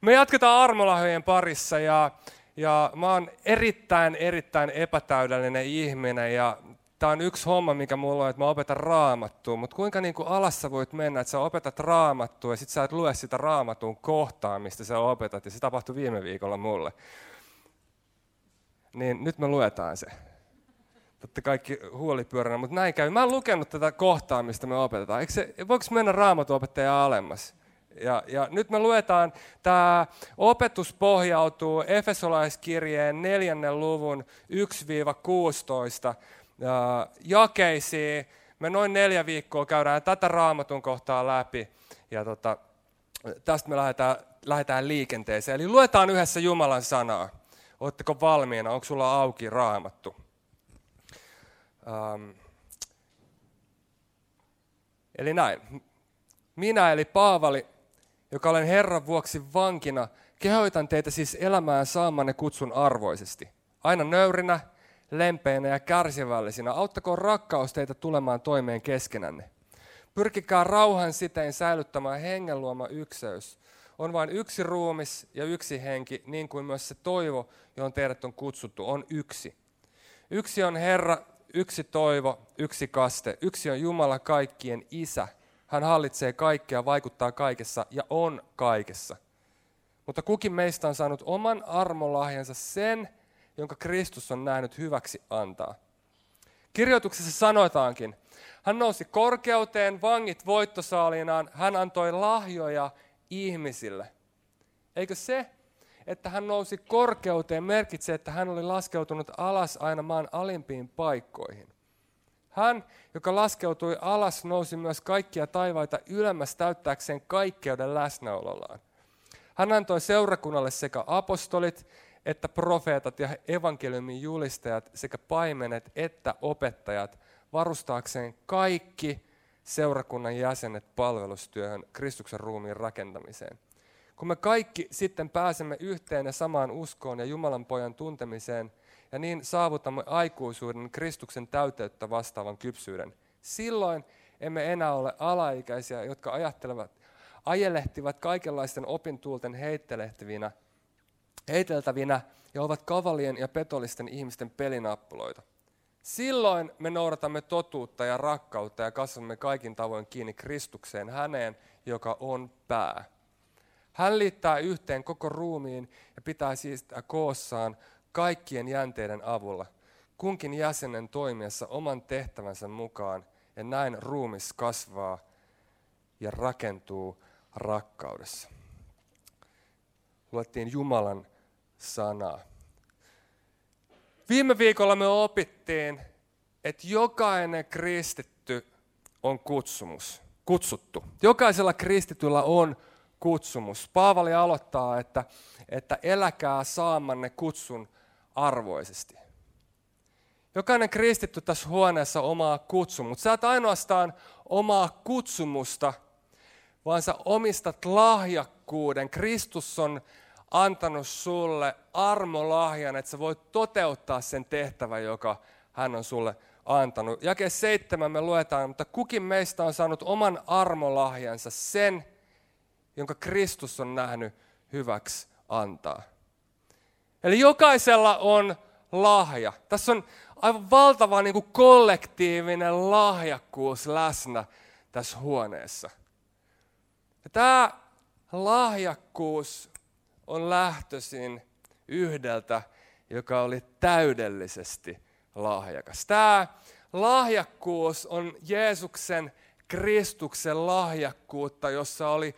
Me jatketaan armolahjojen parissa ja, ja mä oon erittäin, erittäin epätäydellinen ihminen ja tämä on yksi homma, mikä mulla on, että mä opetan raamattua, mutta kuinka niin kuin alassa voit mennä, että sä opetat raamattua ja sit sä et lue sitä raamatun kohtaa, mistä sä opetat, ja se tapahtui viime viikolla mulle. Niin nyt me luetaan se. Totta kaikki huolipyöränä, mutta näin käy. Mä oon lukenut tätä kohtaa, mistä me opetetaan. Eikö se, voiko mennä raamatuopettaja alemmas? Ja, ja nyt me luetaan, tämä opetus pohjautuu Efesolaiskirjeen neljännen luvun 1-16 jakeisiin. Me noin neljä viikkoa käydään tätä raamatun kohtaa läpi ja tota, tästä me lähdetään, lähdetään liikenteeseen. Eli luetaan yhdessä Jumalan sanaa. Oletteko valmiina? Onko sulla auki raamattu? Um, eli näin. Minä eli Paavali, joka olen Herran vuoksi vankina, kehoitan teitä siis elämään saamanne kutsun arvoisesti. Aina nöyrinä, lempeinä ja kärsivällisinä. Auttakoon rakkaus teitä tulemaan toimeen keskenänne. Pyrkikää rauhan sitein säilyttämään hengen luoma ykseys. On vain yksi ruumis ja yksi henki, niin kuin myös se toivo, johon teidät on kutsuttu, on yksi. Yksi on Herra, yksi toivo, yksi kaste. Yksi on Jumala kaikkien isä. Hän hallitsee kaikkea, vaikuttaa kaikessa ja on kaikessa. Mutta kukin meistä on saanut oman armolahjansa sen, jonka Kristus on nähnyt hyväksi antaa. Kirjoituksessa sanotaankin, hän nousi korkeuteen, vangit voittosaalinaan, hän antoi lahjoja ihmisille. Eikö se, että hän nousi korkeuteen, merkitsee, että hän oli laskeutunut alas aina maan alimpiin paikkoihin? Hän, joka laskeutui alas, nousi myös kaikkia taivaita ylemmäs täyttääkseen kaikkeuden läsnäolollaan. Hän antoi seurakunnalle sekä apostolit, että profeetat ja evankeliumin julistajat sekä paimenet että opettajat varustaakseen kaikki seurakunnan jäsenet palvelustyöhön Kristuksen ruumiin rakentamiseen. Kun me kaikki sitten pääsemme yhteen ja samaan uskoon ja Jumalan pojan tuntemiseen, ja niin saavutamme aikuisuuden Kristuksen täyteyttä vastaavan kypsyyden, silloin emme enää ole alaikäisiä, jotka ajattelevat, ajelehtivat kaikenlaisten opintuulten heittelehtivinä heiteltävinä ja ovat kavalien ja petollisten ihmisten pelinappuloita. Silloin me noudatamme totuutta ja rakkautta ja kasvamme kaikin tavoin kiinni Kristukseen, häneen, joka on pää. Hän liittää yhteen koko ruumiin ja pitää siistää koossaan kaikkien jänteiden avulla, kunkin jäsenen toimiessa oman tehtävänsä mukaan, ja näin ruumis kasvaa ja rakentuu rakkaudessa. Luettiin Jumalan sanaa. Viime viikolla me opittiin, että jokainen kristitty on kutsumus, kutsuttu. Jokaisella kristityllä on kutsumus. Paavali aloittaa, että, että eläkää saamanne kutsun arvoisesti. Jokainen kristitty tässä huoneessa omaa kutsumus. Sä et ainoastaan omaa kutsumusta, vaan sä omistat lahjakkuuden. Kristus on antanut sulle armolahjan, että sä voit toteuttaa sen tehtävän, joka hän on sulle antanut. Jake seitsemän me luetaan, mutta kukin meistä on saanut oman armolahjansa, sen, jonka Kristus on nähnyt hyväksi antaa. Eli jokaisella on lahja. Tässä on aivan valtava niin kuin kollektiivinen lahjakkuus läsnä tässä huoneessa. Ja tämä lahjakkuus on lähtöisin yhdeltä, joka oli täydellisesti lahjakas. Tämä lahjakkuus on Jeesuksen Kristuksen lahjakkuutta, jossa oli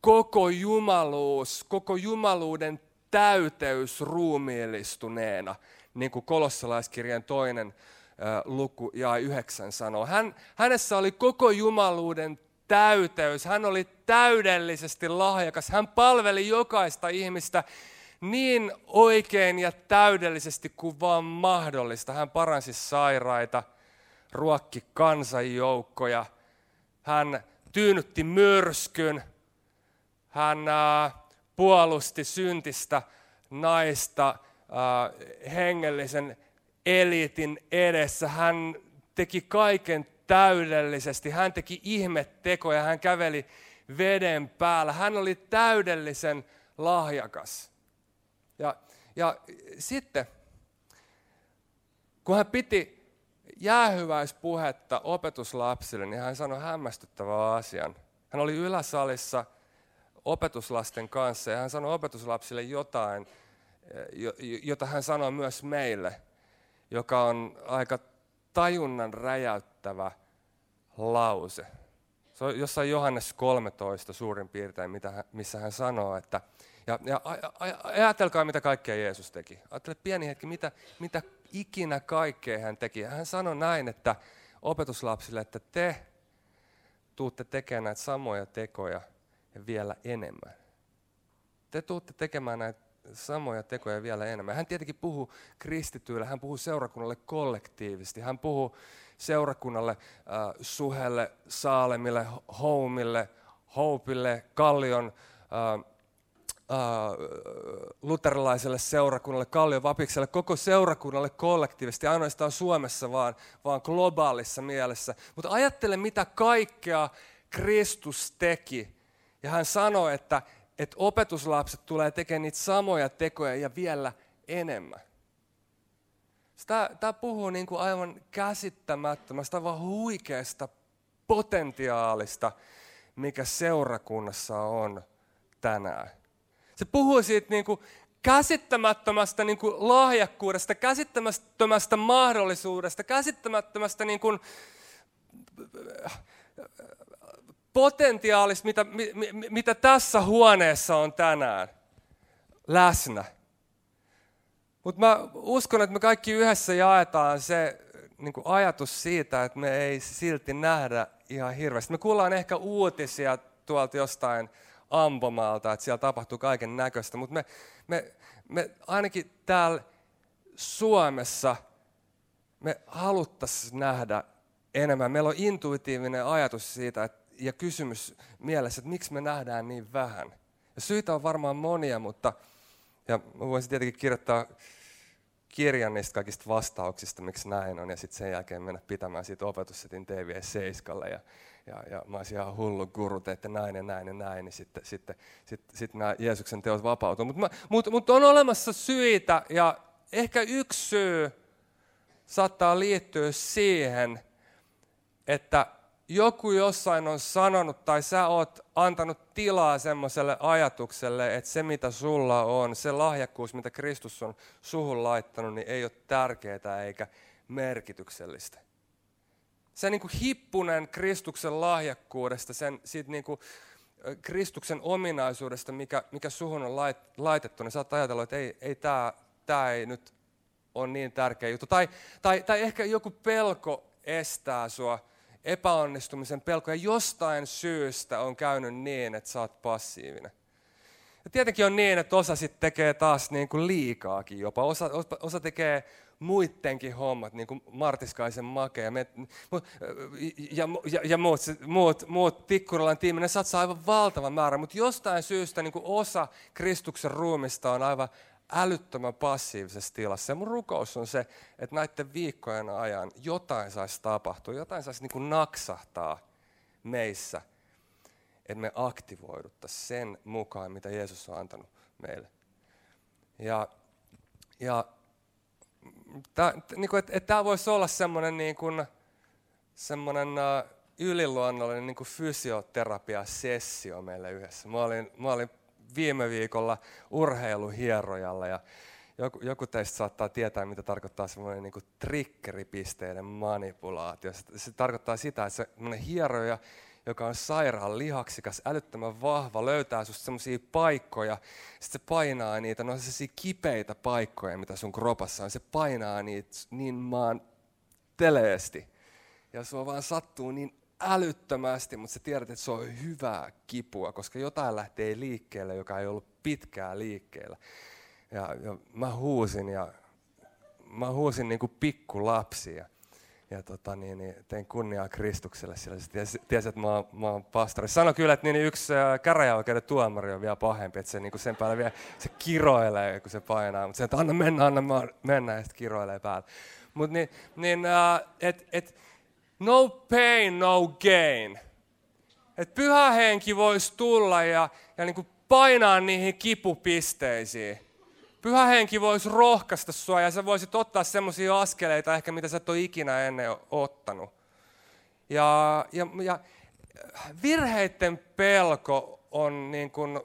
koko jumaluus, koko jumaluuden täyteys ruumiillistuneena, niin kuin kolossalaiskirjan toinen luku ja yhdeksän sanoo. Hän, hänessä oli koko jumaluuden täyteys. Hän oli täydellisesti lahjakas. Hän palveli jokaista ihmistä niin oikein ja täydellisesti kuin vaan mahdollista. Hän paransi sairaita, ruokki kansanjoukkoja. Hän tyynnytti myrskyn. Hän puolusti syntistä naista hengellisen eliitin edessä. Hän teki kaiken täydellisesti. Hän teki ihmettekoja, hän käveli veden päällä. Hän oli täydellisen lahjakas. Ja, ja sitten, kun hän piti jäähyväispuhetta opetuslapsille, niin hän sanoi hämmästyttävän asian. Hän oli yläsalissa opetuslasten kanssa ja hän sanoi opetuslapsille jotain, jota hän sanoi myös meille, joka on aika tajunnan räjäyttävä lause. Se on jossain Johannes 13 suurin piirtein, mitä, missä hän sanoo, että ja, ja ajatelkaa, mitä kaikkea Jeesus teki. Ajattele pieni hetki, mitä, mitä ikinä kaikkea hän teki. Hän sanoi näin, että opetuslapsille, että te tuutte tekemään näitä samoja tekoja ja vielä enemmän. Te tuutte tekemään näitä samoja tekoja vielä enemmän. Hän tietenkin puhuu kristityille, hän puhuu seurakunnalle kollektiivisesti, hän puhuu seurakunnalle, äh, Suhelle, Saalemille, Houmille, Houpille, Kallion, äh, äh, luterilaiselle seurakunnalle, Kallion Vapikselle, koko seurakunnalle kollektiivisesti, ainoastaan Suomessa, vaan, vaan globaalissa mielessä. Mutta ajattele, mitä kaikkea Kristus teki. Ja hän sanoi, että, että opetuslapset tulee tekemään niitä samoja tekoja ja vielä enemmän. Tämä, tämä puhuu niin kuin aivan käsittämättömästä, vaan huikeasta potentiaalista, mikä seurakunnassa on tänään. Se puhuu siitä niin kuin käsittämättömästä niin kuin lahjakkuudesta, käsittämättömästä mahdollisuudesta, käsittämättömästä niin kuin, potentiaalista, mitä, mitä tässä huoneessa on tänään läsnä. Mutta mä uskon, että me kaikki yhdessä jaetaan se niin ajatus siitä, että me ei silti nähdä ihan hirveästi. Me kuullaan ehkä uutisia tuolta jostain ampomaalta, että siellä tapahtuu kaiken näköistä, mutta me, me, me ainakin täällä Suomessa me haluttaisiin nähdä enemmän. Meillä on intuitiivinen ajatus siitä että, ja kysymys mielessä, että miksi me nähdään niin vähän. Ja syitä on varmaan monia, mutta ja mä voisin tietenkin kirjoittaa kirjan niistä kaikista vastauksista, miksi näin on, ja sitten sen jälkeen mennä pitämään siitä opetussetin TV7 ja, ja, ja mä olisin ihan hullu guru, että näin ja näin ja näin, niin sitten, sitten, sitten, sitten nämä Jeesuksen teot vapautuu. Mutta mut, mut on olemassa syitä, ja ehkä yksi syy saattaa liittyä siihen, että joku jossain on sanonut tai sä oot antanut tilaa semmoiselle ajatukselle, että se mitä sulla on, se lahjakkuus, mitä Kristus on suhun laittanut, niin ei ole tärkeää eikä merkityksellistä. Se niin kuin hippunen Kristuksen lahjakkuudesta, sen, siitä niin kuin Kristuksen ominaisuudesta, mikä, mikä suhun on lait, laitettu, niin saat ajatella, että ei, ei tämä tää ei nyt ole niin tärkeä juttu. Tai, tai, tai ehkä joku pelko estää sua epäonnistumisen pelko ja jostain syystä on käynyt niin, että sä oot passiivinen. Ja tietenkin on niin, että osa sitten tekee taas niin kuin liikaakin jopa. Osa, osa tekee muidenkin hommat, niin kuin Martiskaisen Make ja, me, ja, ja, ja muut, muut, muut Tikkurilan tiimi, ne satsaa aivan valtavan määrän, mutta jostain syystä niin kuin osa Kristuksen ruumista on aivan älyttömän passiivisessa tilassa. Ja mun rukous on se, että näiden viikkojen ajan jotain saisi tapahtua, jotain saisi niin kuin naksahtaa meissä, että me aktivoiduttaisiin sen mukaan, mitä Jeesus on antanut meille. Ja, ja niin kuin, että, että tämä voisi olla semmoinen niin kuin, semmoinen uh, yliluonnollinen niin fysioterapia-sessio meille yhdessä. Mä olin, mä olin viime viikolla urheiluhierojalla ja joku, joku teistä saattaa tietää, mitä tarkoittaa semmoinen niin triggeripisteiden manipulaatio. Se, se tarkoittaa sitä, että se hieroja, joka on sairaan lihaksikas, älyttömän vahva, löytää susta semmoisia paikkoja, sitten se painaa niitä, no sellaisia kipeitä paikkoja, mitä sun kropassa on, se painaa niitä niin maan teleesti. Ja sua vaan sattuu niin älyttömästi, mutta sä tiedät, että se on hyvää kipua, koska jotain lähtee liikkeelle, joka ei ollut pitkää liikkeellä. Ja, ja mä huusin ja mä huusin niin kuin pikkulapsi ja, ja tota, niin, niin, tein kunniaa Kristukselle siellä. Se tiesi, tiesi että mä oon, mä oon pastori. Sano kyllä, että niin, niin yksi käräjäoikeuden tuomari on vielä pahempi, että se niin kuin sen päälle vielä se kiroilee, kun se painaa. Mutta se, että anna mennä, anna mennä, ja sitten kiroilee päälle. Mutta niin, niin uh, et, et, no pain, no gain. Että pyhä henki voisi tulla ja, ja niin kuin painaa niihin kipupisteisiin. Pyhä henki voisi rohkaista sua ja sä voisit ottaa semmoisia askeleita ehkä, mitä sä et ole ikinä ennen ottanut. Ja, ja, ja virheiden pelko on niin kuin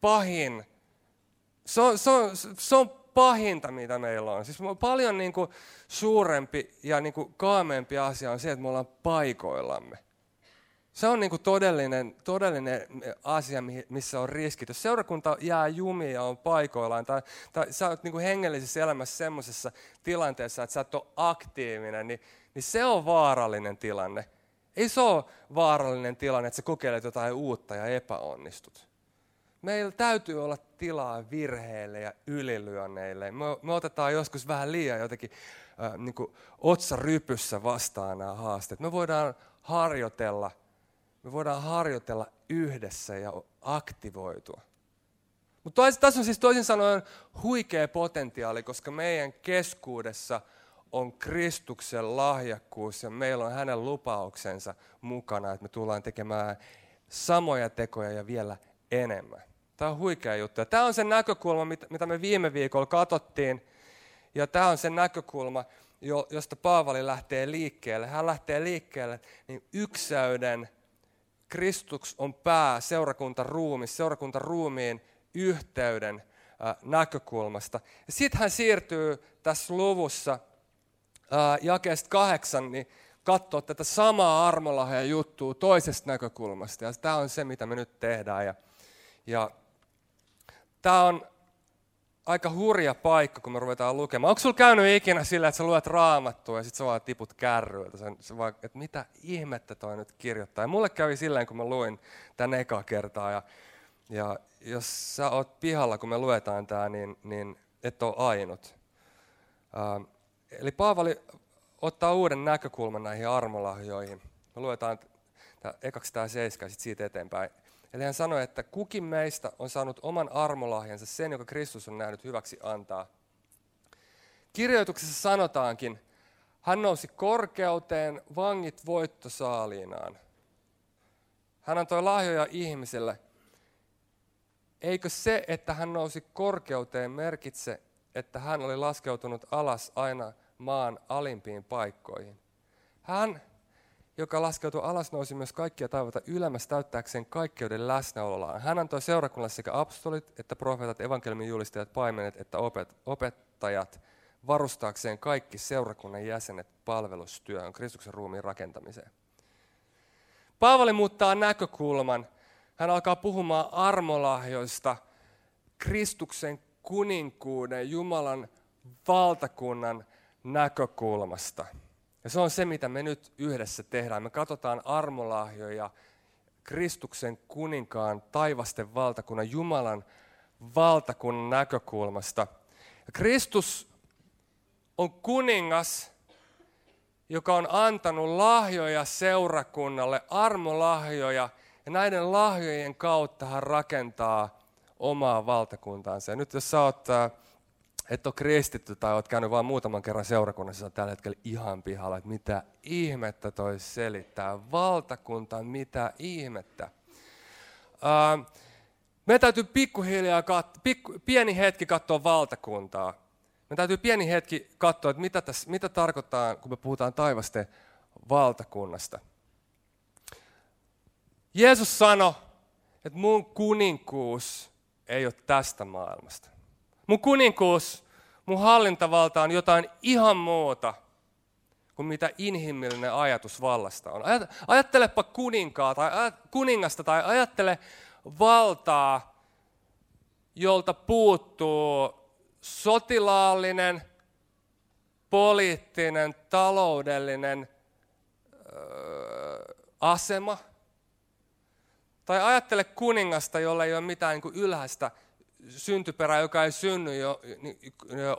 pahin. Se on, se, on, se on pahinta, mitä meillä on. Siis paljon niin kuin suurempi ja niin kuin kaameempi asia on se, että me ollaan paikoillamme. Se on niin kuin todellinen, todellinen asia, missä on riskit. Jos seurakunta jää jumiin ja on paikoillaan, tai, tai sä oot niin kuin hengellisessä elämässä semmoisessa tilanteessa, että sä et ole aktiivinen, niin, niin se on vaarallinen tilanne. Ei se ole vaarallinen tilanne, että sä kokeilet jotain uutta ja epäonnistut. Meillä täytyy olla tilaa virheille ja ylilyönneille. Me, me otetaan joskus vähän liian jotenkin äh, niin otsarypyssä vastaan nämä haasteet. Me voidaan harjoitella – me voidaan harjoitella yhdessä ja aktivoitua. Mutta tässä on siis toisin sanoen huikea potentiaali, koska meidän keskuudessa on Kristuksen lahjakkuus ja meillä on hänen lupauksensa mukana, että me tullaan tekemään samoja tekoja ja vielä enemmän. Tämä on huikea juttu. Ja tämä on se näkökulma, mitä me viime viikolla katsottiin. Ja tämä on se näkökulma, josta Paavali lähtee liikkeelle. Hän lähtee liikkeelle niin yksäyden Kristus on pää seurakunta ruumi, seurakunta ruumiin yhteyden näkökulmasta. Sitten hän siirtyy tässä luvussa jakeesta kahdeksan, niin katsoa tätä samaa armolahja juttua toisesta näkökulmasta. Ja tämä on se, mitä me nyt tehdään. Ja, ja tämä on aika hurja paikka, kun me ruvetaan lukemaan. Onko sulla käynyt ikinä sillä, että sä luet raamattua ja sitten sä vaan tiput kärryiltä, sä vaan, että mitä ihmettä toi nyt kirjoittaa. Ja mulle kävi silleen, kun mä luin tän eka kertaa. Ja, ja jos sä oot pihalla, kun me luetaan tämä, niin, niin et ole ainut. Uh, eli Paavali ottaa uuden näkökulman näihin armolahjoihin. Me luetaan tää, ekaksi tämä seiska ja sitten siitä eteenpäin. Eli hän sanoi, että kukin meistä on saanut oman armolahjansa sen, joka Kristus on nähnyt hyväksi antaa. Kirjoituksessa sanotaankin, hän nousi korkeuteen vangit voittosaaliinaan. Hän antoi lahjoja ihmiselle. Eikö se, että hän nousi korkeuteen, merkitse, että hän oli laskeutunut alas aina maan alimpiin paikkoihin? Hän joka laskeutui alas, nousi myös kaikkia taivaita ylemmäs täyttääkseen kaikkeuden läsnäolollaan. Hän antoi seurakunnalle sekä apostolit, että profeetat, evankeliumin julistajat, paimenet, että opet, opettajat, varustaakseen kaikki seurakunnan jäsenet palvelustyöhön, Kristuksen ruumiin rakentamiseen. Paavali muuttaa näkökulman. Hän alkaa puhumaan armolahjoista, Kristuksen kuninkuuden, Jumalan valtakunnan näkökulmasta. Ja se on se, mitä me nyt yhdessä tehdään. Me katsotaan armolahjoja Kristuksen kuninkaan, taivasten valtakunnan, Jumalan valtakunnan näkökulmasta. Ja Kristus on kuningas, joka on antanut lahjoja seurakunnalle, armolahjoja, ja näiden lahjojen kautta hän rakentaa omaa valtakuntaansa. Ja nyt jos sä oot äh, et ole kristitty tai olet käynyt vain muutaman kerran seurakunnassa, tällä hetkellä ihan pihalla, että mitä ihmettä toi selittää. Valtakunta, mitä ihmettä. Me täytyy pikkuhiljaa, kat- pikku, pieni hetki katsoa valtakuntaa. Me täytyy pieni hetki katsoa, että mitä, tässä, mitä tarkoittaa, kun me puhutaan taivasten valtakunnasta. Jeesus sanoi, että mun kuninkuus ei ole tästä maailmasta. Mun kuninkuus, mun hallintavalta on jotain ihan muuta kuin mitä inhimillinen ajatus vallasta on. Ajattelepa kuninkaa tai kuningasta tai ajattele valtaa, jolta puuttuu sotilaallinen, poliittinen, taloudellinen öö, asema. Tai ajattele kuningasta, jolla ei ole mitään niin kuin ylhäistä syntyperä, joka ei synny jo,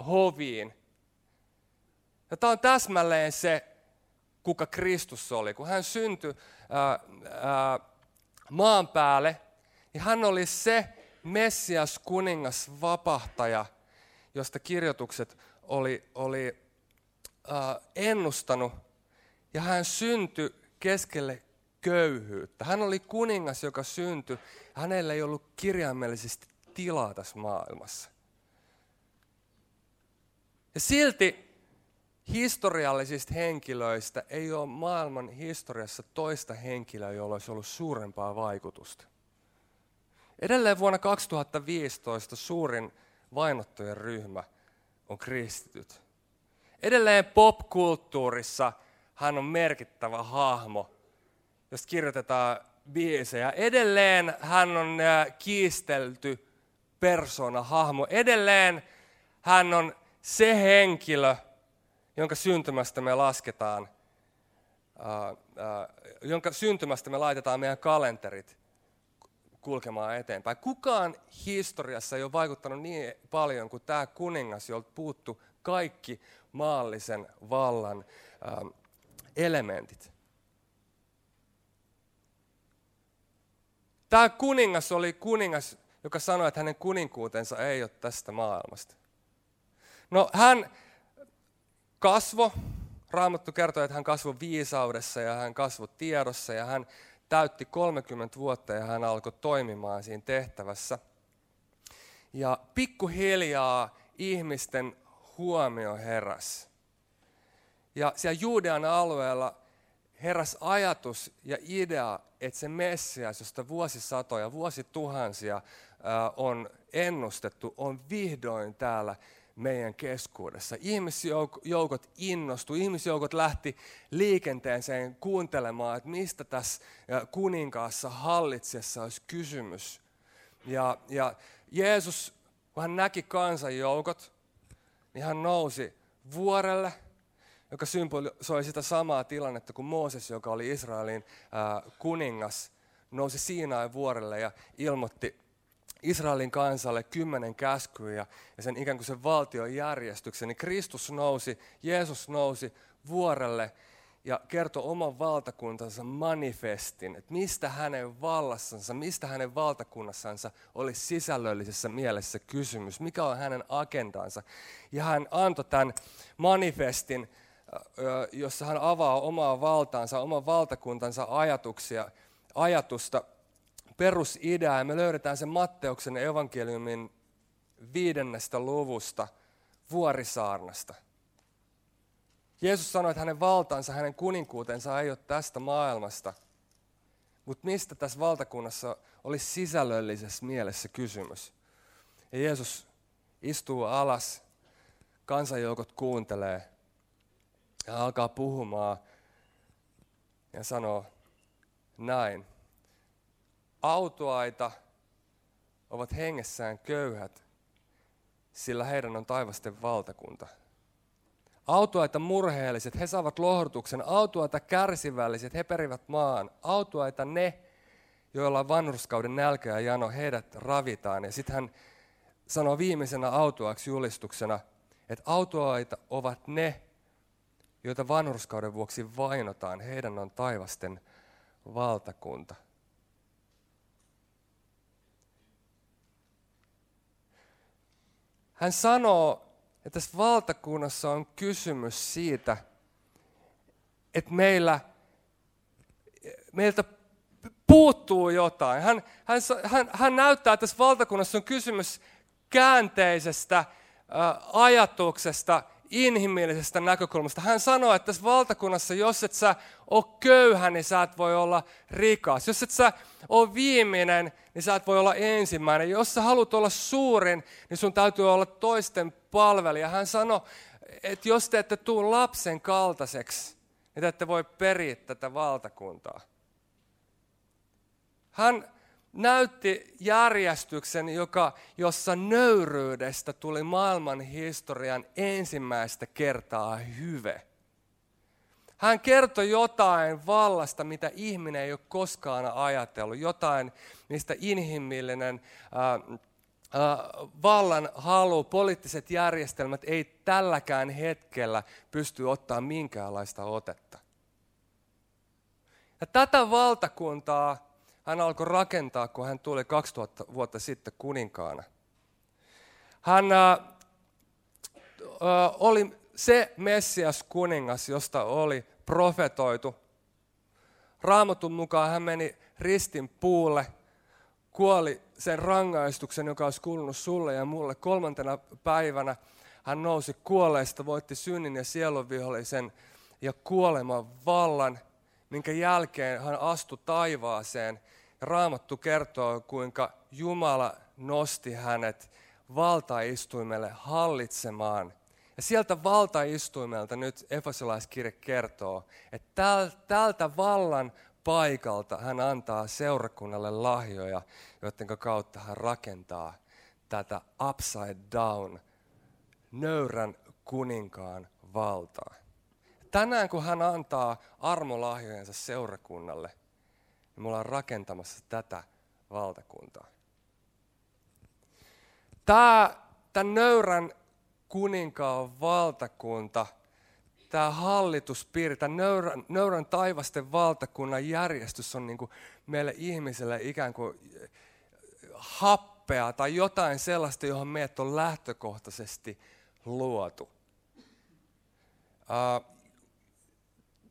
hoviin. Ja tämä on täsmälleen se, kuka Kristus oli. Kun hän syntyi ää, ää, maan päälle, niin hän oli se Messias, kuningas, vapahtaja, josta kirjoitukset oli, oli ää, ennustanut. Ja hän syntyi keskelle köyhyyttä. Hän oli kuningas, joka syntyi. Hänellä ei ollut kirjaimellisesti tilaa tässä maailmassa. Ja silti historiallisista henkilöistä ei ole maailman historiassa toista henkilöä, jolla olisi ollut suurempaa vaikutusta. Edelleen vuonna 2015 suurin vainottujen ryhmä on kristityt. Edelleen popkulttuurissa hän on merkittävä hahmo, josta kirjoitetaan biisejä. Edelleen hän on äh, kiistelty persona, hahmo. Edelleen hän on se henkilö, jonka syntymästä me lasketaan, äh, äh, jonka syntymästä me laitetaan meidän kalenterit kulkemaan eteenpäin. Kukaan historiassa ei ole vaikuttanut niin paljon kuin tämä kuningas, jolta puuttu kaikki maallisen vallan ähm, elementit. Tämä kuningas oli kuningas, joka sanoi, että hänen kuninkuutensa ei ole tästä maailmasta. No hän kasvo, Raamattu kertoo, että hän kasvoi viisaudessa ja hän kasvoi tiedossa ja hän täytti 30 vuotta ja hän alkoi toimimaan siinä tehtävässä. Ja pikkuhiljaa ihmisten huomio heräs. Ja siellä Juudean alueella heräs ajatus ja idea, että se Messias, josta vuosisatoja, vuosituhansia on ennustettu, on vihdoin täällä meidän keskuudessa. Ihmisjoukot innostu, ihmisjoukot lähti liikenteeseen kuuntelemaan, että mistä tässä kuninkaassa hallitsessa olisi kysymys. Ja, ja Jeesus, kun hän näki kansanjoukot, niin hän nousi vuorelle, joka symbolisoi sitä samaa tilannetta kuin Mooses, joka oli Israelin kuningas, nousi Siinain vuorelle ja ilmoitti Israelin kansalle kymmenen käskyä ja, sen ikään kuin sen valtion järjestyksen, niin Kristus nousi, Jeesus nousi vuorelle ja kertoi oman valtakuntansa manifestin, että mistä hänen vallassansa, mistä hänen valtakunnassansa oli sisällöllisessä mielessä kysymys, mikä on hänen agendansa. Ja hän antoi tämän manifestin, jossa hän avaa omaa valtaansa, oman valtakuntansa ajatuksia, ajatusta perusidea, ja me löydetään se Matteuksen evankeliumin viidennestä luvusta vuorisaarnasta. Jeesus sanoi, että hänen valtansa, hänen kuninkuutensa ei ole tästä maailmasta. Mutta mistä tässä valtakunnassa oli sisällöllisessä mielessä kysymys? Ja Jeesus istuu alas, kansanjoukot kuuntelee ja alkaa puhumaan ja sanoo näin autuaita ovat hengessään köyhät, sillä heidän on taivasten valtakunta. Autuaita murheelliset, he saavat lohdutuksen. Autuaita kärsivälliset, he perivät maan. Autuaita ne, joilla on vanhurskauden nälkä ja jano, heidät ravitaan. Ja sitten hän sanoo viimeisenä autuaksi julistuksena, että autuaita ovat ne, joita vanhurskauden vuoksi vainotaan. Heidän on taivasten valtakunta. Hän sanoo, että tässä valtakunnassa on kysymys siitä, että meillä, meiltä puuttuu jotain. Hän, hän, hän, hän näyttää, että tässä valtakunnassa on kysymys käänteisestä ajatuksesta, inhimillisestä näkökulmasta. Hän sanoi, että tässä valtakunnassa, jos et sä ole köyhä, niin sä et voi olla rikas. Jos et sä ole viimeinen, niin sä et voi olla ensimmäinen. Jos sä haluat olla suurin, niin sun täytyy olla toisten palvelija. Hän sanoi, että jos te ette tule lapsen kaltaiseksi, niin te ette voi periä tätä valtakuntaa. Hän näytti järjestyksen, joka, jossa nöyryydestä tuli maailman historian ensimmäistä kertaa hyve. Hän kertoi jotain vallasta, mitä ihminen ei ole koskaan ajatellut, jotain, mistä inhimillinen äh, äh, vallan halu, poliittiset järjestelmät ei tälläkään hetkellä pysty ottaa minkäänlaista otetta. Ja tätä valtakuntaa hän alkoi rakentaa, kun hän tuli 2000 vuotta sitten kuninkaana. Hän äh, äh, oli se Messias kuningas, josta oli profetoitu Raamatun mukaan hän meni ristin puulle, kuoli sen rangaistuksen, joka olisi kuulunut sulle ja mulle. Kolmantena päivänä hän nousi kuolleista, voitti synnin ja sielunvihollisen ja kuoleman vallan, minkä jälkeen hän astui taivaaseen. Ja Raamattu kertoo, kuinka Jumala nosti hänet valtaistuimelle hallitsemaan. Ja sieltä valtaistuimelta nyt Efesolaiskirje kertoo, että tältä vallan paikalta hän antaa seurakunnalle lahjoja, joiden kautta hän rakentaa tätä upside down, nöyrän kuninkaan valtaa. Tänään kun hän antaa armolahjojensa seurakunnalle, niin me ollaan rakentamassa tätä valtakuntaa. Tämä, tämän nöyrän kuninkaan valtakunta, tämä hallituspiiri, tämä nöyrän, nöyrän taivasten valtakunnan järjestys on niin kuin meille ihmisille ikään kuin happea tai jotain sellaista, johon meidät on lähtökohtaisesti luotu.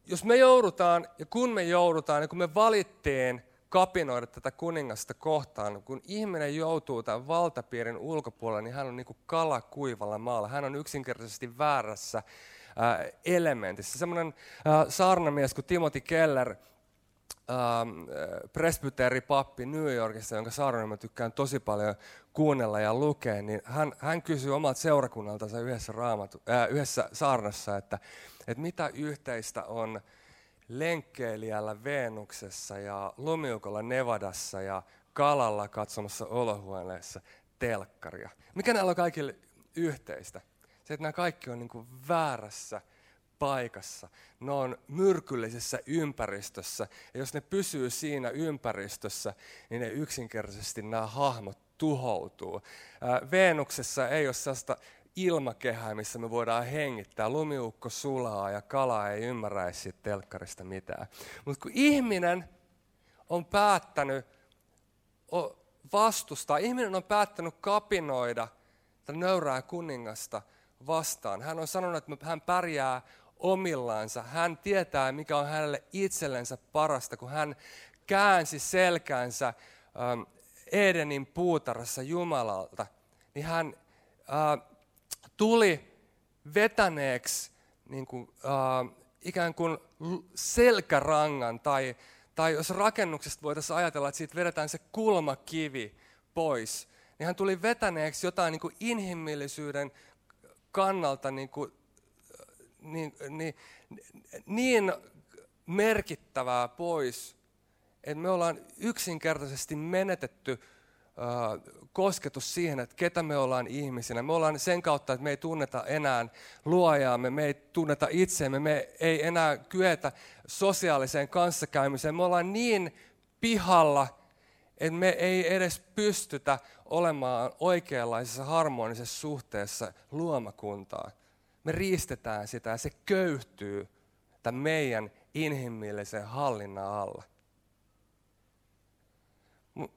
Jos me joudutaan, ja kun me joudutaan, ja kun me valittiin kapinoida tätä kuningasta kohtaan. Kun ihminen joutuu tämän valtapiirin ulkopuolelle, niin hän on niin kuin kala kuivalla maalla. Hän on yksinkertaisesti väärässä äh, elementissä. Semmoinen äh, saarnamies kuin Timothy Keller, äh, pappi New Yorkissa, jonka saarnan tykkään tosi paljon kuunnella ja lukea, niin hän, hän kysyi omalta seurakunnaltansa yhdessä, raamatu, äh, yhdessä saarnassa, että, että mitä yhteistä on lenkkeilijällä Veenuksessa ja lumiukolla Nevadassa ja kalalla katsomassa olohuoneessa telkkaria. Mikä näillä on kaikille yhteistä? Se, että nämä kaikki on niin kuin väärässä paikassa. Ne on myrkyllisessä ympäristössä. Ja jos ne pysyy siinä ympäristössä, niin ne yksinkertaisesti nämä hahmot tuhoutuu. Veenuksessa ei ole sellaista ilmakehää, missä me voidaan hengittää. Lumiukko sulaa ja kala ei ymmärrä siitä telkkarista mitään. Mutta kun ihminen on päättänyt vastustaa, ihminen on päättänyt kapinoida tätä nöyrää kuningasta vastaan. Hän on sanonut, että hän pärjää omillansa. Hän tietää, mikä on hänelle itsellensä parasta, kun hän käänsi selkänsä Edenin puutarassa Jumalalta, niin hän äh, tuli vetäneeksi niin kuin, äh, ikään kuin selkärangan tai, tai jos rakennuksesta voitaisiin ajatella, että siitä vedetään se kulmakivi pois, niin hän tuli vetäneeksi jotain niin kuin inhimillisyyden kannalta niin, kuin, niin, niin, niin merkittävää pois, että me ollaan yksinkertaisesti menetetty kosketus siihen, että ketä me ollaan ihmisinä. Me ollaan sen kautta, että me ei tunneta enää luojaamme, me ei tunneta itseämme, me ei enää kyetä sosiaaliseen kanssakäymiseen. Me ollaan niin pihalla, että me ei edes pystytä olemaan oikeanlaisessa harmonisessa suhteessa luomakuntaan. Me riistetään sitä ja se köyhtyy tämän meidän inhimillisen hallinnan alla.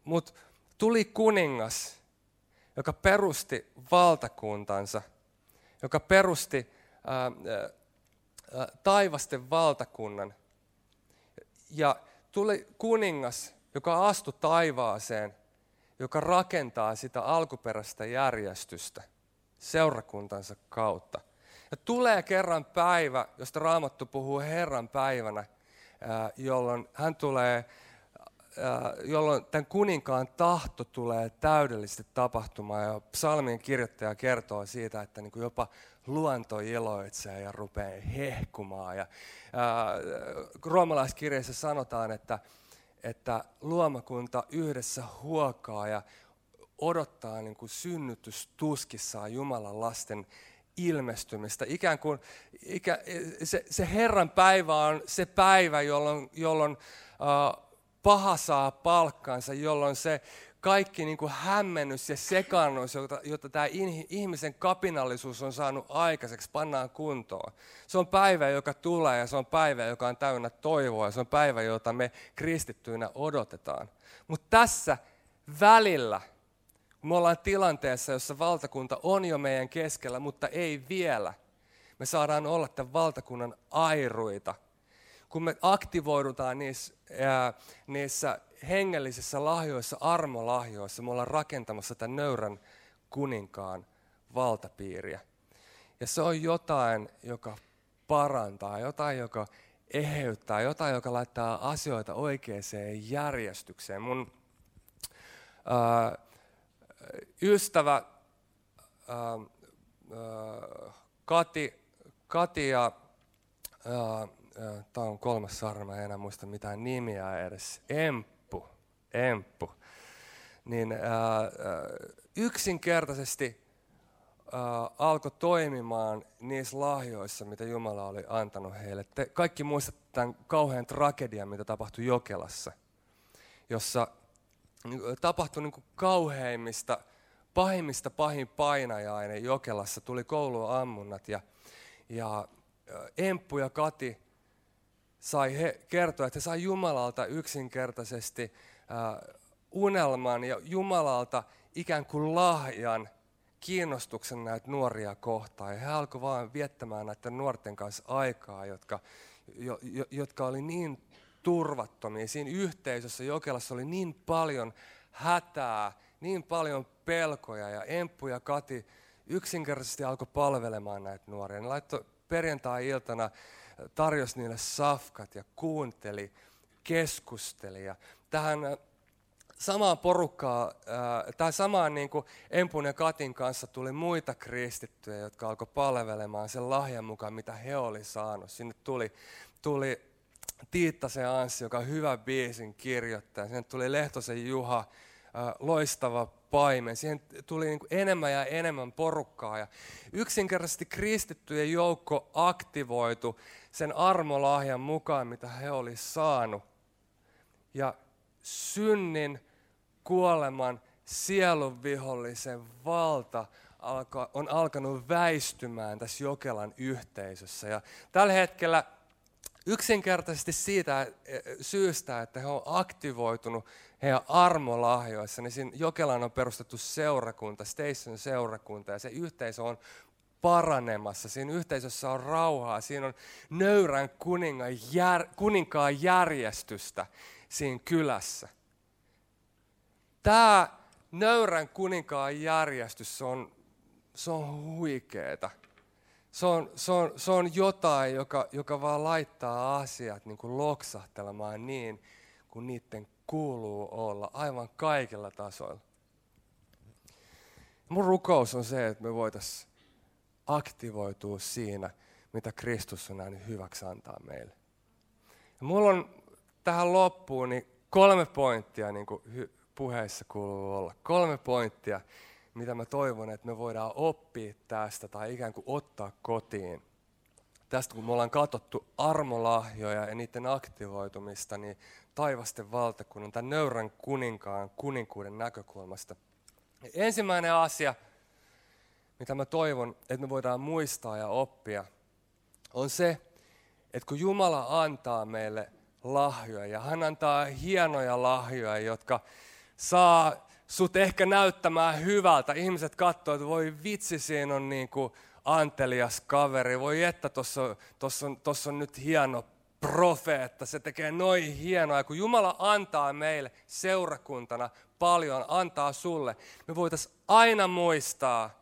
Mutta tuli kuningas, joka perusti valtakuntansa, joka perusti ää, ää, taivasten valtakunnan. Ja tuli kuningas, joka astui taivaaseen, joka rakentaa sitä alkuperäistä järjestystä seurakuntansa kautta. Ja tulee kerran päivä, josta Raamattu puhuu Herran päivänä, jolloin hän tulee jolloin tämän kuninkaan tahto tulee täydellisesti tapahtumaan. Ja psalmien kirjoittaja kertoo siitä, että niin kuin jopa luonto iloitsee ja rupeaa hehkumaan. Ja, ää, roomalaiskirjeessä sanotaan, että, että luomakunta yhdessä huokaa ja odottaa niin kuin synnytystuskissaan Jumalan lasten ilmestymistä. Ikään kuin ikä, se, se Herran päivä on se päivä, jolloin, jolloin äh, paha saa palkkansa, jolloin se kaikki niin kuin hämmennys ja sekannus, jota, jota tämä ihmisen kapinallisuus on saanut aikaiseksi, pannaan kuntoon. Se on päivä, joka tulee ja se on päivä, joka on täynnä toivoa ja se on päivä, jota me kristittyinä odotetaan. Mutta tässä välillä, me ollaan tilanteessa, jossa valtakunta on jo meidän keskellä, mutta ei vielä. Me saadaan olla tämän valtakunnan airuita – kun me aktivoidutaan niissä, ää, niissä hengellisissä lahjoissa, armolahjoissa, me ollaan rakentamassa tämän nöyrän kuninkaan valtapiiriä. Ja se on jotain, joka parantaa, jotain, joka eheyttää, jotain, joka laittaa asioita oikeaan järjestykseen. Mun ää, ystävä ää, ää, Kati, Kati ja tämä on kolmas sarma, en enää muista mitään nimiä edes, Emppu, Emppu, niin ää, yksinkertaisesti ää, alkoi toimimaan niissä lahjoissa, mitä Jumala oli antanut heille. Te kaikki muistatte tämän kauhean tragedian, mitä tapahtui Jokelassa, jossa niin, tapahtui niin kuin kauheimmista, pahimmista pahin painajainen Jokelassa. Tuli kouluun ammunnat ja, ja Emppu ja Kati sai he kertoa, että he sai Jumalalta yksinkertaisesti äh, unelman ja Jumalalta ikään kuin lahjan kiinnostuksen näitä nuoria kohtaan. Ja he alkoivat vain viettämään näiden nuorten kanssa aikaa, jotka, jo, jo, jotka oli niin turvattomia. Siinä yhteisössä Jokelassa oli niin paljon hätää, niin paljon pelkoja ja Emppu ja Kati yksinkertaisesti alkoi palvelemaan näitä nuoria. Ne laittoi perjantai-iltana, tarjosi niille safkat ja kuunteli, keskusteli. Ja tähän samaan porukkaan, tai samaan niin kuin Empun ja Katin kanssa tuli muita kristittyjä, jotka alkoi palvelemaan sen lahjan mukaan, mitä he oli saanut. Sinne tuli, tuli Tiittasen Anssi, joka on hyvä biisin kirjoittaja. Sinne tuli Lehtosen Juha, loistava paimen. Siihen tuli niin kuin enemmän ja enemmän porukkaa. Ja yksinkertaisesti kristittyjen joukko aktivoitu sen armolahjan mukaan, mitä he oli saanut. Ja synnin kuoleman sielun vihollisen valta alka, on alkanut väistymään tässä Jokelan yhteisössä. Ja tällä hetkellä yksinkertaisesti siitä syystä, että he on aktivoitunut heidän armolahjoissa, niin siinä Jokelaan on perustettu seurakunta, Station seurakunta, ja se yhteisö on paranemassa. Siinä yhteisössä on rauhaa, siinä on nöyrän kuninkaan, jär, kuninkaan järjestystä siinä kylässä tämä nöyrän kuninkaan järjestys, se on, se on huikeeta. Se on, se, on, se on jotain, joka, joka vaan laittaa asiat niin kuin loksahtelemaan niin, kuin niiden kuuluu olla aivan kaikilla tasoilla. Mun rukous on se, että me voitaisiin aktivoitua siinä, mitä Kristus on nähnyt hyväksi antaa meille. Ja mulla on tähän loppuun niin kolme pointtia niin kuin puheissa kuuluu olla. Kolme pointtia, mitä mä toivon, että me voidaan oppia tästä tai ikään kuin ottaa kotiin. Tästä kun me ollaan katsottu armolahjoja ja niiden aktivoitumista, niin taivasten valtakunnan, tämän nöyrän kuninkaan kuninkuuden näkökulmasta. Ensimmäinen asia, mitä mä toivon, että me voidaan muistaa ja oppia, on se, että kun Jumala antaa meille lahjoja, ja hän antaa hienoja lahjoja, jotka saa sut ehkä näyttämään hyvältä. Ihmiset katsoo, että voi vitsi, siinä on niin kuin antelias kaveri. Voi että tuossa on, on, on nyt hieno profeetta, se tekee noin hienoa. Ja kun Jumala antaa meille seurakuntana paljon, antaa sulle, me voitaisiin aina muistaa,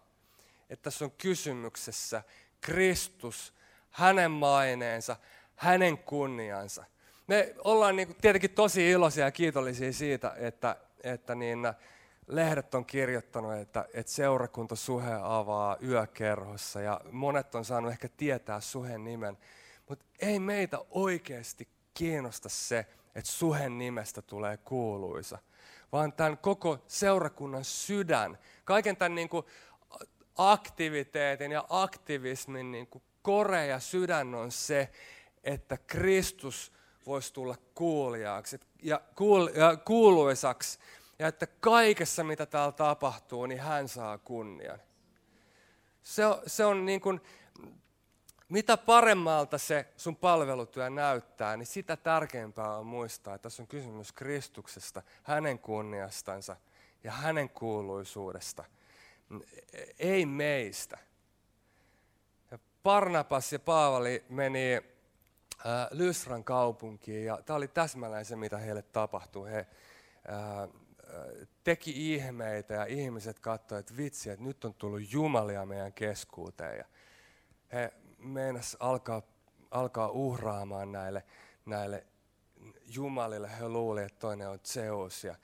että tässä on kysymyksessä Kristus, hänen maineensa, hänen kunniansa. Me ollaan niin kuin tietenkin tosi iloisia ja kiitollisia siitä, että, että niin, lehdet on kirjoittanut, että, että seurakunta Suhe avaa yökerhossa ja monet on saanut ehkä tietää Suhen nimen. Mutta ei meitä oikeasti kiinnosta se, että Suhen nimestä tulee kuuluisa, vaan tämän koko seurakunnan sydän, kaiken tämän niin kuin aktiviteetin ja aktivismin niin kuin kore ja sydän on se, että Kristus voisi tulla kuuliaaksi ja, kuul, ja kuuluisaksi. Ja että kaikessa, mitä täällä tapahtuu, niin hän saa kunnian. Se se on niin kuin, mitä paremmalta se sun palvelutyö näyttää, niin sitä tärkeämpää on muistaa, että tässä on kysymys Kristuksesta, hänen kunniastansa ja hänen kuuluisuudesta. Ei meistä. Ja Barnabas ja Paavali meni Lysran kaupunkiin ja tämä oli täsmälleen se, mitä heille tapahtui. He ää, teki ihmeitä ja ihmiset katsoivat, että vitsi, että nyt on tullut Jumalia meidän keskuuteen. Ja he meinas alkaa, alkaa uhraamaan näille, näille jumalille. He luuli, että toinen on Zeus. Ja,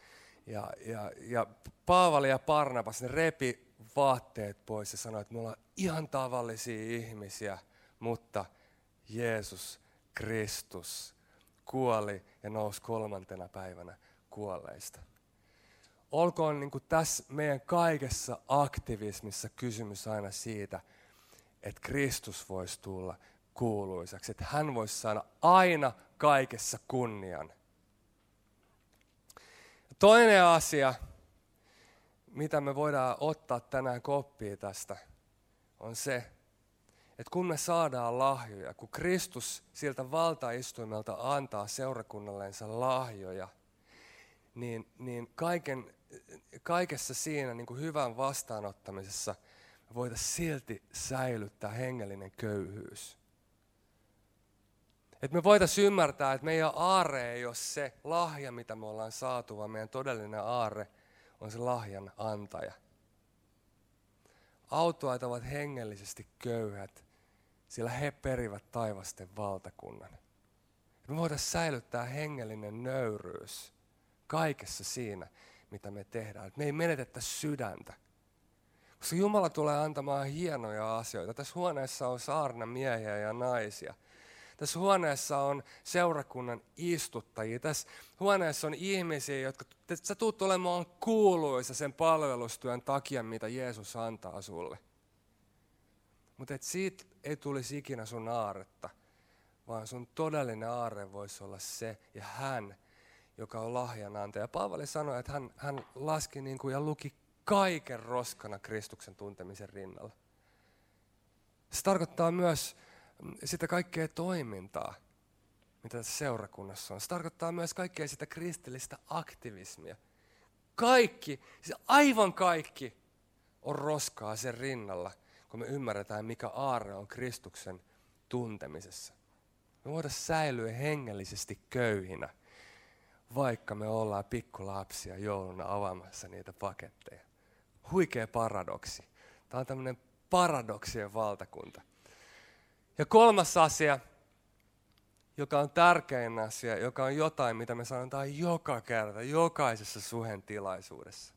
ja, ja, ja Paavali ja Parnabas, ne repi vaatteet pois ja sanoi, että me ollaan ihan tavallisia ihmisiä, mutta Jeesus Kristus kuoli ja nousi kolmantena päivänä kuolleista. Olkoon niin kuin tässä meidän kaikessa aktivismissa kysymys aina siitä, että Kristus voisi tulla kuuluisaksi, että hän voisi saada aina kaikessa kunnian. Toinen asia, mitä me voidaan ottaa tänään koppia tästä, on se, että kun me saadaan lahjoja, kun Kristus siltä valtaistuimelta antaa seurakunnallensa lahjoja, niin, niin kaiken, kaikessa siinä niin kuin hyvän vastaanottamisessa me voitaisiin silti säilyttää hengellinen köyhyys. Että me voitaisiin ymmärtää, että meidän aare ei ole se lahja, mitä me ollaan saatu, vaan meidän todellinen aare on se lahjan antaja. Autoajat ovat hengellisesti köyhät, sillä he perivät taivasten valtakunnan. Me voidaan säilyttää hengellinen nöyryys kaikessa siinä, mitä me tehdään. me ei menetetä sydäntä. Koska Jumala tulee antamaan hienoja asioita. Tässä huoneessa on saarna miehiä ja naisia. Tässä huoneessa on seurakunnan istuttajia. Tässä huoneessa on ihmisiä, jotka sä tulet olemaan kuuluisa sen palvelustyön takia, mitä Jeesus antaa sulle. Mutta et siitä ei tulisi ikinä sun aaretta, vaan sun todellinen aarre voisi olla se ja hän, joka on lahjanantaja. Paavali sanoi, että hän, hän laski niin kuin ja luki kaiken roskana Kristuksen tuntemisen rinnalla. Se tarkoittaa myös sitä kaikkea toimintaa, mitä tässä seurakunnassa on. Se tarkoittaa myös kaikkea sitä kristillistä aktivismia. Kaikki, siis aivan kaikki on roskaa sen rinnalla, kun me ymmärretään, mikä aarre on Kristuksen tuntemisessa. Me voidaan säilyä hengellisesti köyhinä, vaikka me ollaan pikkulapsia jouluna avaamassa niitä paketteja. Huikea paradoksi. Tämä on tämmöinen paradoksien valtakunta. Ja kolmas asia, joka on tärkein asia, joka on jotain, mitä me sanotaan joka kerta, jokaisessa suhen tilaisuudessa.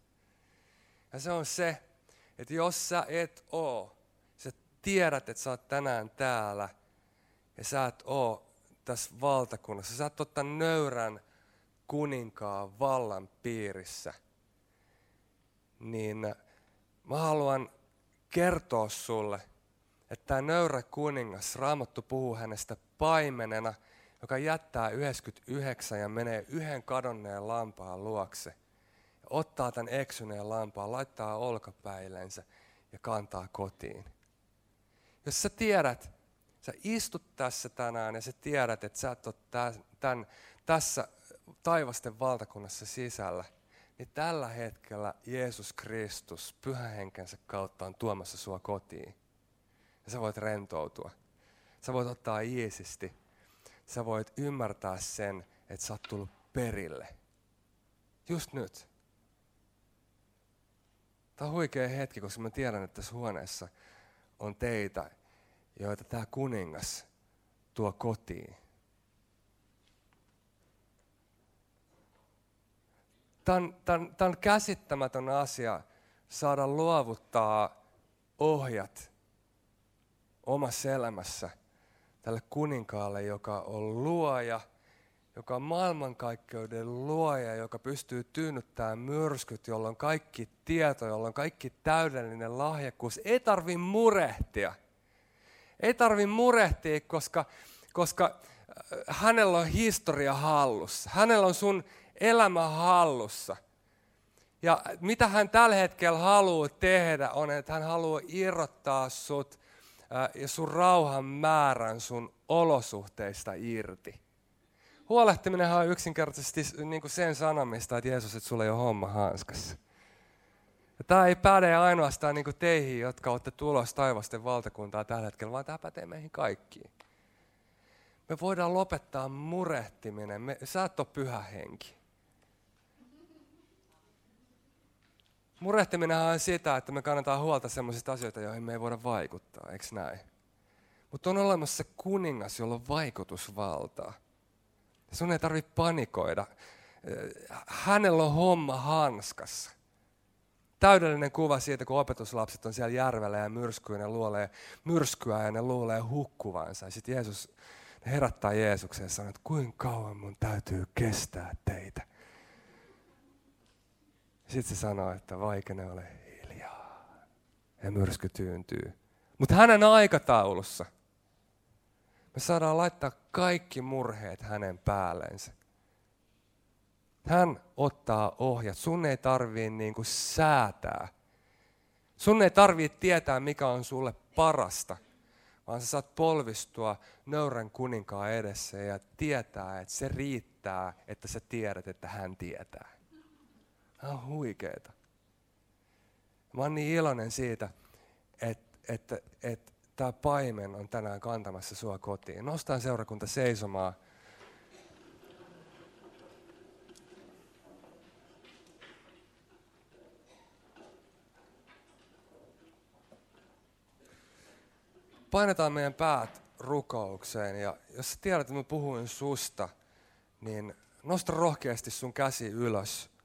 Ja se on se, että jos sä et oo, sä tiedät, että sä oot tänään täällä, ja sä et oo tässä valtakunnassa, sä et tämän nöyrän kuninkaan vallan piirissä, niin mä haluan kertoa sulle, että tämä nöyrä kuningas, Raamattu puhuu hänestä paimenena, joka jättää 99 ja menee yhden kadonneen lampaan luokse. Ja ottaa tämän eksyneen lampaan, laittaa olkapäillensä ja kantaa kotiin. Jos sä tiedät, sä istut tässä tänään ja sä tiedät, että sä et ole tämän, tässä taivasten valtakunnassa sisällä, niin tällä hetkellä Jeesus Kristus pyhän henkensä kautta on tuomassa sua kotiin ja sä voit rentoutua. Sä voit ottaa iisisti. Sä voit ymmärtää sen, että sä oot tullut perille. Just nyt. Tämä on huikea hetki, koska mä tiedän, että tässä huoneessa on teitä, joita tämä kuningas tuo kotiin. Tämä on, tämä, on, tämä on käsittämätön asia saada luovuttaa ohjat omassa elämässä tälle kuninkaalle, joka on luoja, joka on maailmankaikkeuden luoja, joka pystyy tyynnyttämään myrskyt, jolla on kaikki tieto, jolla on kaikki täydellinen lahjakkuus. Ei tarvi murehtia. Ei tarvi murehtia, koska, koska äh, hänellä on historia hallussa. Hänellä on sun elämä hallussa. Ja mitä hän tällä hetkellä haluaa tehdä on, että hän haluaa irrottaa sut ja sun rauhan määrän sun olosuhteista irti. Huolehtiminen on yksinkertaisesti niin kuin sen sanomista, että Jeesus, että sulla ei ole homma hanskassa. Ja tämä ei päde ainoastaan niin kuin teihin, jotka olette tulossa taivasten valtakuntaa tällä hetkellä, vaan tämä pätee meihin kaikkiin. Me voidaan lopettaa murehtiminen. Me, sä et ole pyhä henki. Murehtiminen on sitä, että me kannetaan huolta sellaisista asioista, joihin me ei voida vaikuttaa, eikö näin? Mutta on olemassa kuningas, jolla on vaikutusvaltaa. Sun ei tarvitse panikoida. Hänellä on homma hanskassa. Täydellinen kuva siitä, kun opetuslapset on siellä järvellä ja myrskyä, ne luulee myrskyä ja ne luulee hukkuvansa. Sitten Jeesus herättää Jeesuksen ja sanoo, että kuinka kauan mun täytyy kestää teitä. Sitten se sanoo, että vaikene ole hiljaa. Ja myrsky tyyntyy. Mutta hänen aikataulussa me saadaan laittaa kaikki murheet hänen päällensä. Hän ottaa ohjat. Sun ei tarvii niin kuin säätää. Sun ei tarvii tietää, mikä on sulle parasta, vaan sä saat polvistua nöyrän kuninkaan edessä ja tietää, että se riittää, että sä tiedät, että hän tietää. Tämä on huikeeta. Mä oon niin iloinen siitä, että, että, että tämä paimen on tänään kantamassa sua kotiin. Nostan seurakunta seisomaan. Painetaan meidän päät rukoukseen ja jos sä tiedät, että mä puhuin susta, niin nosta rohkeasti sun käsi ylös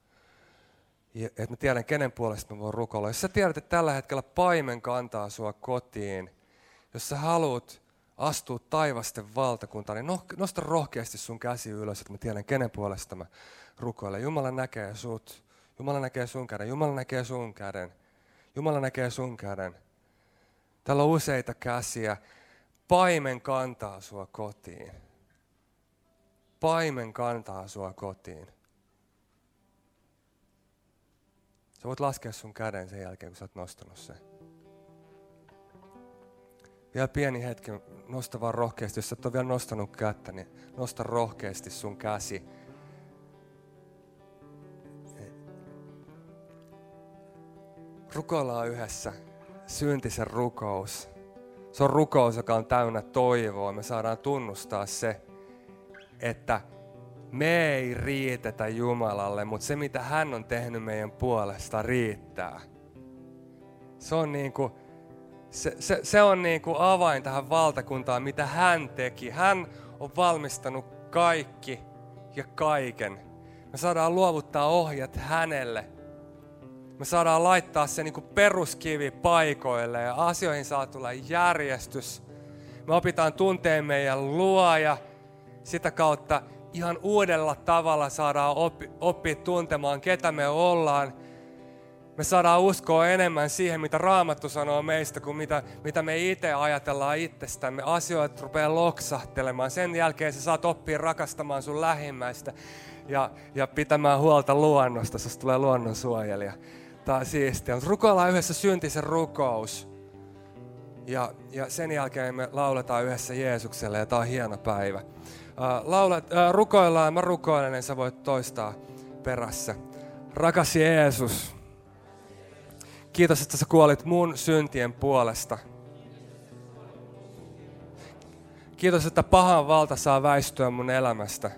että mä tiedän, kenen puolesta mä voin rukoilla. Jos sä tiedät, että tällä hetkellä paimen kantaa sua kotiin, jos sä haluat astua taivasten valtakuntaan, niin nosta rohkeasti sun käsi ylös, että mä tiedän, kenen puolesta mä rukoilen. Jumala näkee sut. Jumala näkee sun käden. Jumala näkee sun käden. Jumala näkee sun käden. Täällä on useita käsiä. Paimen kantaa sua kotiin. Paimen kantaa sua kotiin. Sä voit laskea sun käden sen jälkeen, kun sä oot nostanut sen. Vielä pieni hetki, nosta vaan rohkeasti. Jos sä et ole vielä nostanut kättä, niin nosta rohkeasti sun käsi. Rukoillaan yhdessä syntisen rukous. Se on rukous, joka on täynnä toivoa. Me saadaan tunnustaa se, että me ei riitetä Jumalalle, mutta se mitä hän on tehnyt meidän puolesta riittää. Se on niin kuin, se, se, se on niin kuin avain tähän valtakuntaan, mitä hän teki. Hän on valmistanut kaikki ja kaiken. Me saadaan luovuttaa ohjat hänelle. Me saadaan laittaa se niin kuin peruskivi paikoille ja asioihin saa tulla järjestys. Me opitaan tunteen meidän luoja. Sitä kautta ihan uudella tavalla saadaan oppi, oppia tuntemaan, ketä me ollaan. Me saadaan uskoa enemmän siihen, mitä Raamattu sanoo meistä, kuin mitä, mitä me itse ajatellaan itsestämme. Asioit rupeaa loksahtelemaan. Sen jälkeen sä saat oppia rakastamaan sun lähimmäistä ja, ja pitämään huolta luonnosta. Sä tulee luonnonsuojelija. Tämä on siistiä. Mutta rukoillaan yhdessä syntisen rukous. Ja, ja sen jälkeen me lauletaan yhdessä Jeesukselle ja tämä on hieno päivä. Äh, laulat, äh, rukoillaan, mä rukoilen, niin sä voit toistaa perässä. Rakas Jeesus, kiitos, että sä kuolit mun syntien puolesta. Kiitos, että pahan valta saa väistyä mun elämästä.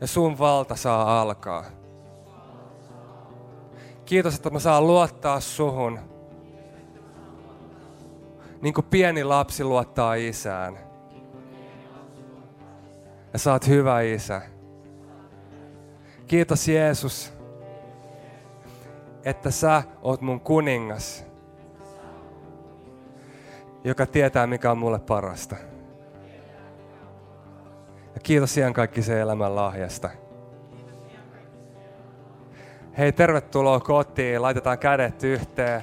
Ja sun valta saa alkaa. Kiitos, että mä saan luottaa suhun niin kuin pieni lapsi luottaa isään. Ja sä oot hyvä isä. Kiitos Jeesus, että sä oot mun kuningas, joka tietää mikä on mulle parasta. Ja kiitos ihan kaikki se elämän lahjasta. Hei, tervetuloa kotiin. Laitetaan kädet yhteen.